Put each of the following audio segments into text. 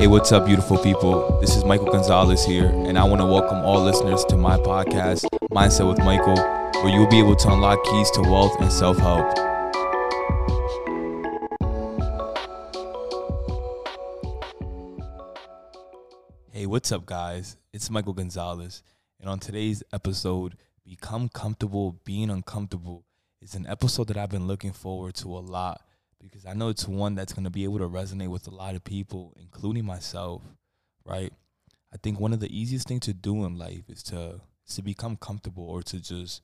Hey, what's up, beautiful people? This is Michael Gonzalez here, and I want to welcome all listeners to my podcast, Mindset with Michael, where you'll be able to unlock keys to wealth and self help. Hey, what's up, guys? It's Michael Gonzalez, and on today's episode, Become Comfortable Being Uncomfortable is an episode that I've been looking forward to a lot because I know it's one that's going to be able to resonate with a lot of people, including myself, right? I think one of the easiest things to do in life is to to become comfortable or to just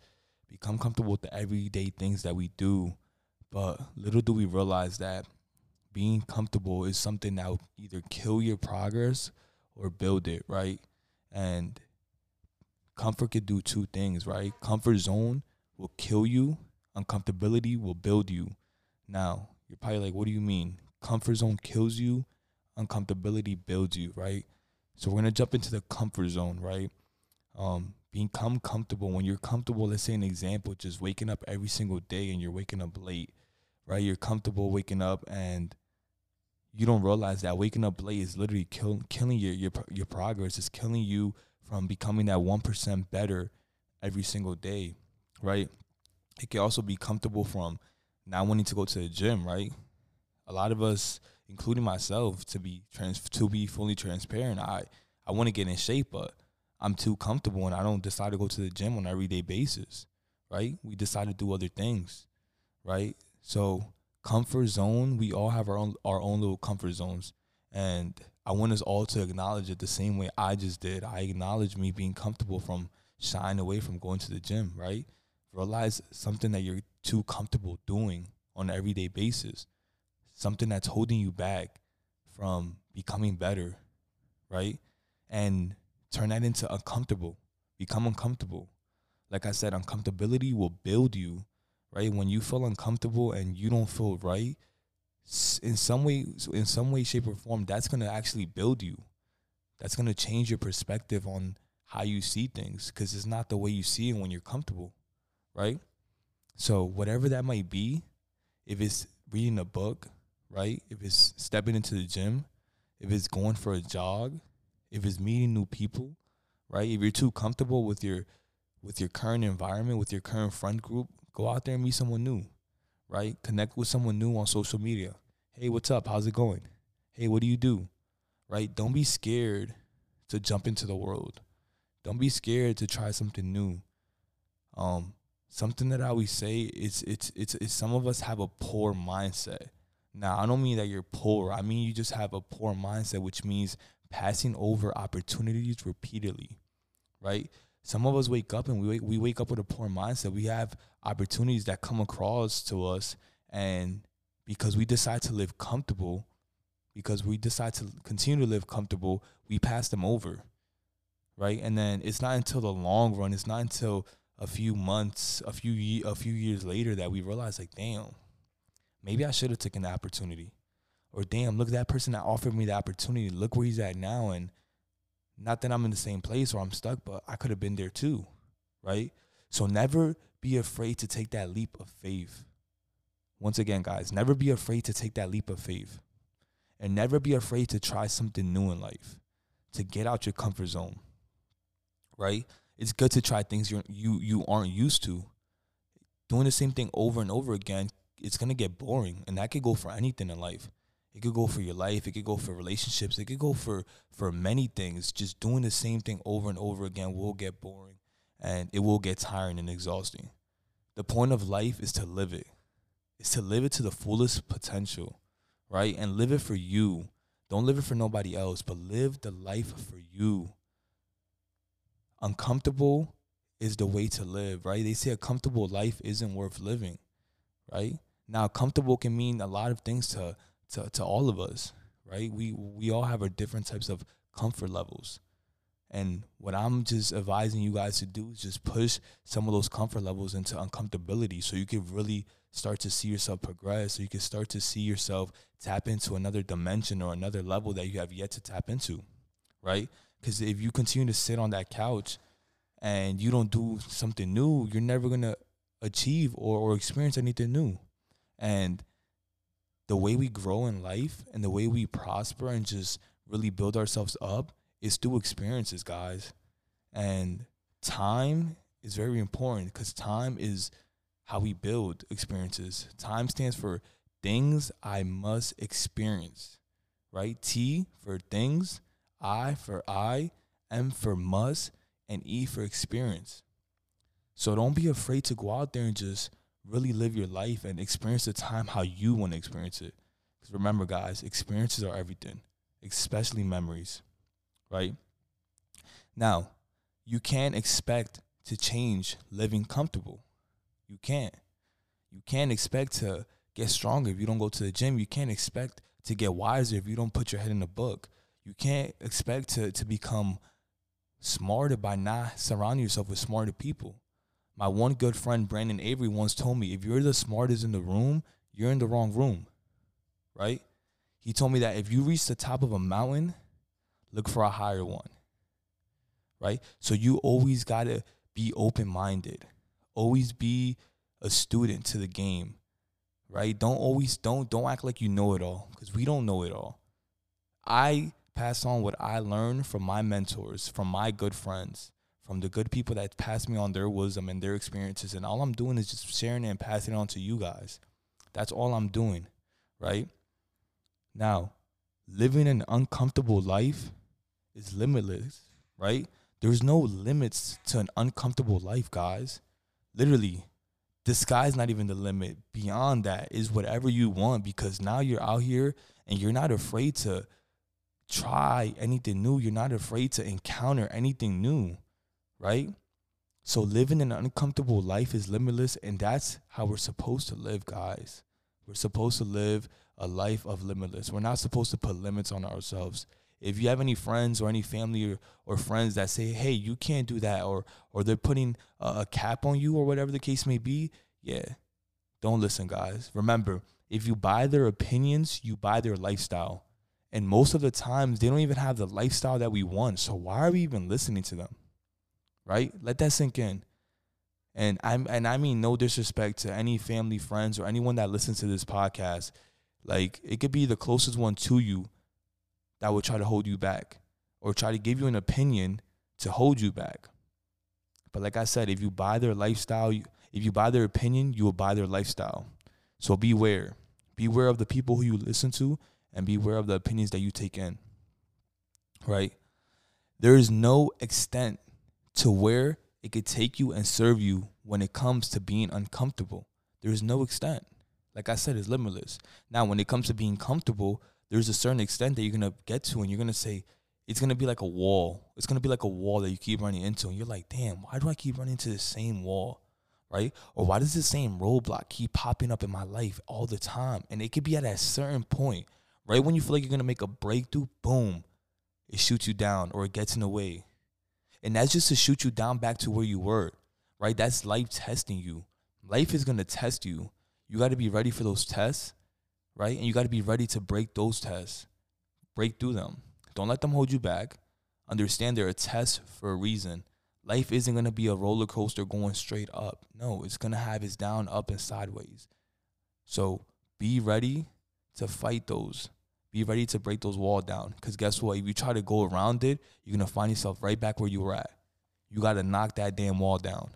become comfortable with the everyday things that we do. But little do we realize that being comfortable is something that will either kill your progress or build it, right? And comfort can do two things, right? Comfort zone will kill you, uncomfortability will build you. Now, you're probably like, what do you mean? Comfort zone kills you, uncomfortability builds you, right? So we're gonna jump into the comfort zone, right? Um, become comfortable. When you're comfortable, let's say an example, just waking up every single day and you're waking up late, right? You're comfortable waking up and you don't realize that waking up late is literally kill, killing your, your your progress. It's killing you from becoming that one percent better every single day, right? It can also be comfortable from not wanting to go to the gym, right? A lot of us, including myself, to be trans to be fully transparent, I I want to get in shape, but I'm too comfortable and I don't decide to go to the gym on an everyday basis, right? We decide to do other things, right? So comfort zone, we all have our own our own little comfort zones, and I want us all to acknowledge it the same way I just did. I acknowledge me being comfortable from shying away from going to the gym, right? Realize something that you're too comfortable doing on an everyday basis, something that's holding you back from becoming better, right? And turn that into uncomfortable. Become uncomfortable. Like I said, uncomfortability will build you, right? When you feel uncomfortable and you don't feel right, in some way, in some way, shape, or form, that's gonna actually build you. That's gonna change your perspective on how you see things, because it's not the way you see it when you're comfortable, right? So whatever that might be, if it's reading a book, right? If it's stepping into the gym, if it's going for a jog, if it's meeting new people, right? If you're too comfortable with your with your current environment, with your current friend group, go out there and meet someone new, right? Connect with someone new on social media. Hey, what's up? How's it going? Hey, what do you do? Right? Don't be scared to jump into the world. Don't be scared to try something new. Um, something that I always say is it's it's it's some of us have a poor mindset. Now I don't mean that you're poor. I mean you just have a poor mindset, which means passing over opportunities repeatedly, right? Some of us wake up and we wake, we wake up with a poor mindset. We have opportunities that come across to us, and because we decide to live comfortable, because we decide to continue to live comfortable, we pass them over, right? And then it's not until the long run, it's not until a few months, a few a few years later that we realize like, damn, maybe I should have taken the opportunity. Or damn, look at that person that offered me the opportunity. Look where he's at now. And not that I'm in the same place or I'm stuck, but I could have been there too. Right? So never be afraid to take that leap of faith. Once again, guys, never be afraid to take that leap of faith. And never be afraid to try something new in life. To get out your comfort zone. Right? It's good to try things you you you aren't used to. Doing the same thing over and over again, it's gonna get boring, and that could go for anything in life. It could go for your life. It could go for relationships. It could go for for many things. Just doing the same thing over and over again will get boring, and it will get tiring and exhausting. The point of life is to live it. Is to live it to the fullest potential, right? And live it for you. Don't live it for nobody else, but live the life for you uncomfortable is the way to live, right? They say a comfortable life isn't worth living, right? Now, comfortable can mean a lot of things to to, to all of us, right? We we all have our different types of comfort levels. And what I'm just advising you guys to do is just push some of those comfort levels into uncomfortability so you can really start to see yourself progress, so you can start to see yourself tap into another dimension or another level that you have yet to tap into, right? Because if you continue to sit on that couch and you don't do something new, you're never gonna achieve or, or experience anything new. And the way we grow in life and the way we prosper and just really build ourselves up is through experiences, guys. And time is very important because time is how we build experiences. Time stands for things I must experience, right? T for things, I for I, M for must, and E for experience. So don't be afraid to go out there and just really live your life and experience the time how you want to experience it. Because remember, guys, experiences are everything, especially memories, right? Now, you can't expect to change living comfortable. You can't. You can't expect to get stronger if you don't go to the gym. You can't expect to get wiser if you don't put your head in a book. You can't expect to, to become smarter by not surrounding yourself with smarter people. My one good friend, Brandon Avery, once told me if you're the smartest in the room, you're in the wrong room, right? He told me that if you reach the top of a mountain, look for a higher one, right? So you always got to be open minded, always be a student to the game, right? Don't always don't don't act like you know it all because we don't know it all. I pass on what I learned from my mentors, from my good friends, from the good people that passed me on their wisdom and their experiences. And all I'm doing is just sharing it and passing it on to you guys. That's all I'm doing, right? Now, living an uncomfortable life is limitless, right? There's no limits to an uncomfortable life, guys. Literally, the sky's not even the limit. Beyond that is whatever you want because now you're out here and you're not afraid to try anything new. You're not afraid to encounter anything new, right? So living an uncomfortable life is limitless, and that's how we're supposed to live, guys. We're supposed to live a life of limitless. We're not supposed to put limits on ourselves. If you have any friends or any family or, or friends that say, "Hey, you can't do that," or or they're putting a, a cap on you, or whatever the case may be, yeah, don't listen, guys. Remember, if you buy their opinions, you buy their lifestyle. And most of the times, they don't even have the lifestyle that we want. So why are we even listening to them? Right? Let that sink in. And I'm and I mean no disrespect to any family, friends, or anyone that listens to this podcast. Like it could be the closest one to you that would try to hold you back or try to give you an opinion to hold you back. But like I said, if you buy their lifestyle, if you buy their opinion, you will buy their lifestyle. So beware. Beware of the people who you listen to and beware of the opinions that you take in. Right? There is no extent to where it could take you and serve you when it comes to being uncomfortable. There is no extent. Like I said, it's limitless. Now, when it comes to being comfortable, there's a certain extent that you're gonna get to, and you're gonna say, it's gonna be like a wall. It's gonna be like a wall that you keep running into, and you're like, damn, why do I keep running into the same wall? Right? Or why does the same roadblock keep popping up in my life all the time? And it could be at a certain point Right when you feel like you're gonna make a breakthrough, boom, it shoots you down or it gets in the way. And that's just to shoot you down back to where you were. Right? That's life testing you. Life is gonna test you. You gotta be ready for those tests, right? And you gotta be ready to break those tests. Break through them. Don't let them hold you back. Understand they're a test for a reason. Life isn't gonna be a roller coaster going straight up. No, it's gonna have its down, up, and sideways. So be ready to fight those be ready to break those walls down. Because guess what? If you try to go around it, you're going to find yourself right back where you were at. You got to knock that damn wall down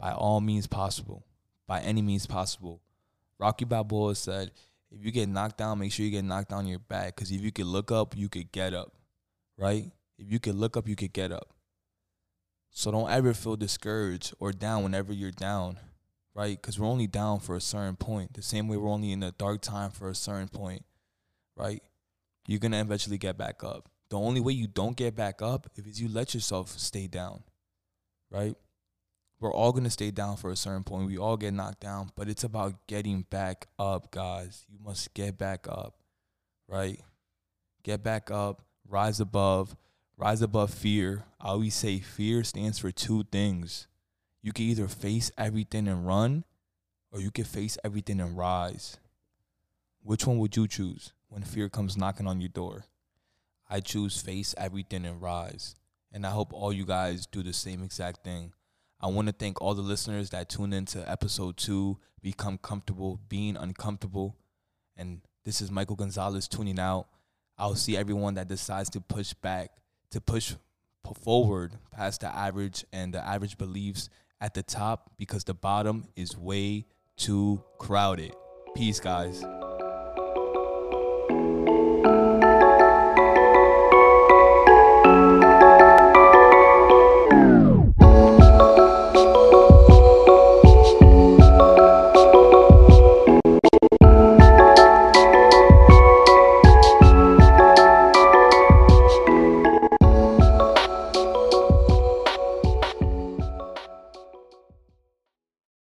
by all means possible, by any means possible. Rocky Balboa said, if you get knocked down, make sure you get knocked down your back. Because if you could look up, you could get up, right? If you could look up, you could get up. So don't ever feel discouraged or down whenever you're down, right? Because we're only down for a certain point. The same way we're only in a dark time for a certain point, right? You're gonna eventually get back up. The only way you don't get back up is you let yourself stay down, right? We're all gonna stay down for a certain point. We all get knocked down, but it's about getting back up, guys. You must get back up, right? Get back up, rise above, rise above fear. I always say fear stands for two things. You can either face everything and run, or you can face everything and rise. Which one would you choose? When fear comes knocking on your door. I choose face everything and rise. And I hope all you guys do the same exact thing. I want to thank all the listeners that tuned into episode two, Become Comfortable, Being Uncomfortable. And this is Michael Gonzalez tuning out. I'll see everyone that decides to push back, to push forward past the average, and the average beliefs at the top because the bottom is way too crowded. Peace, guys.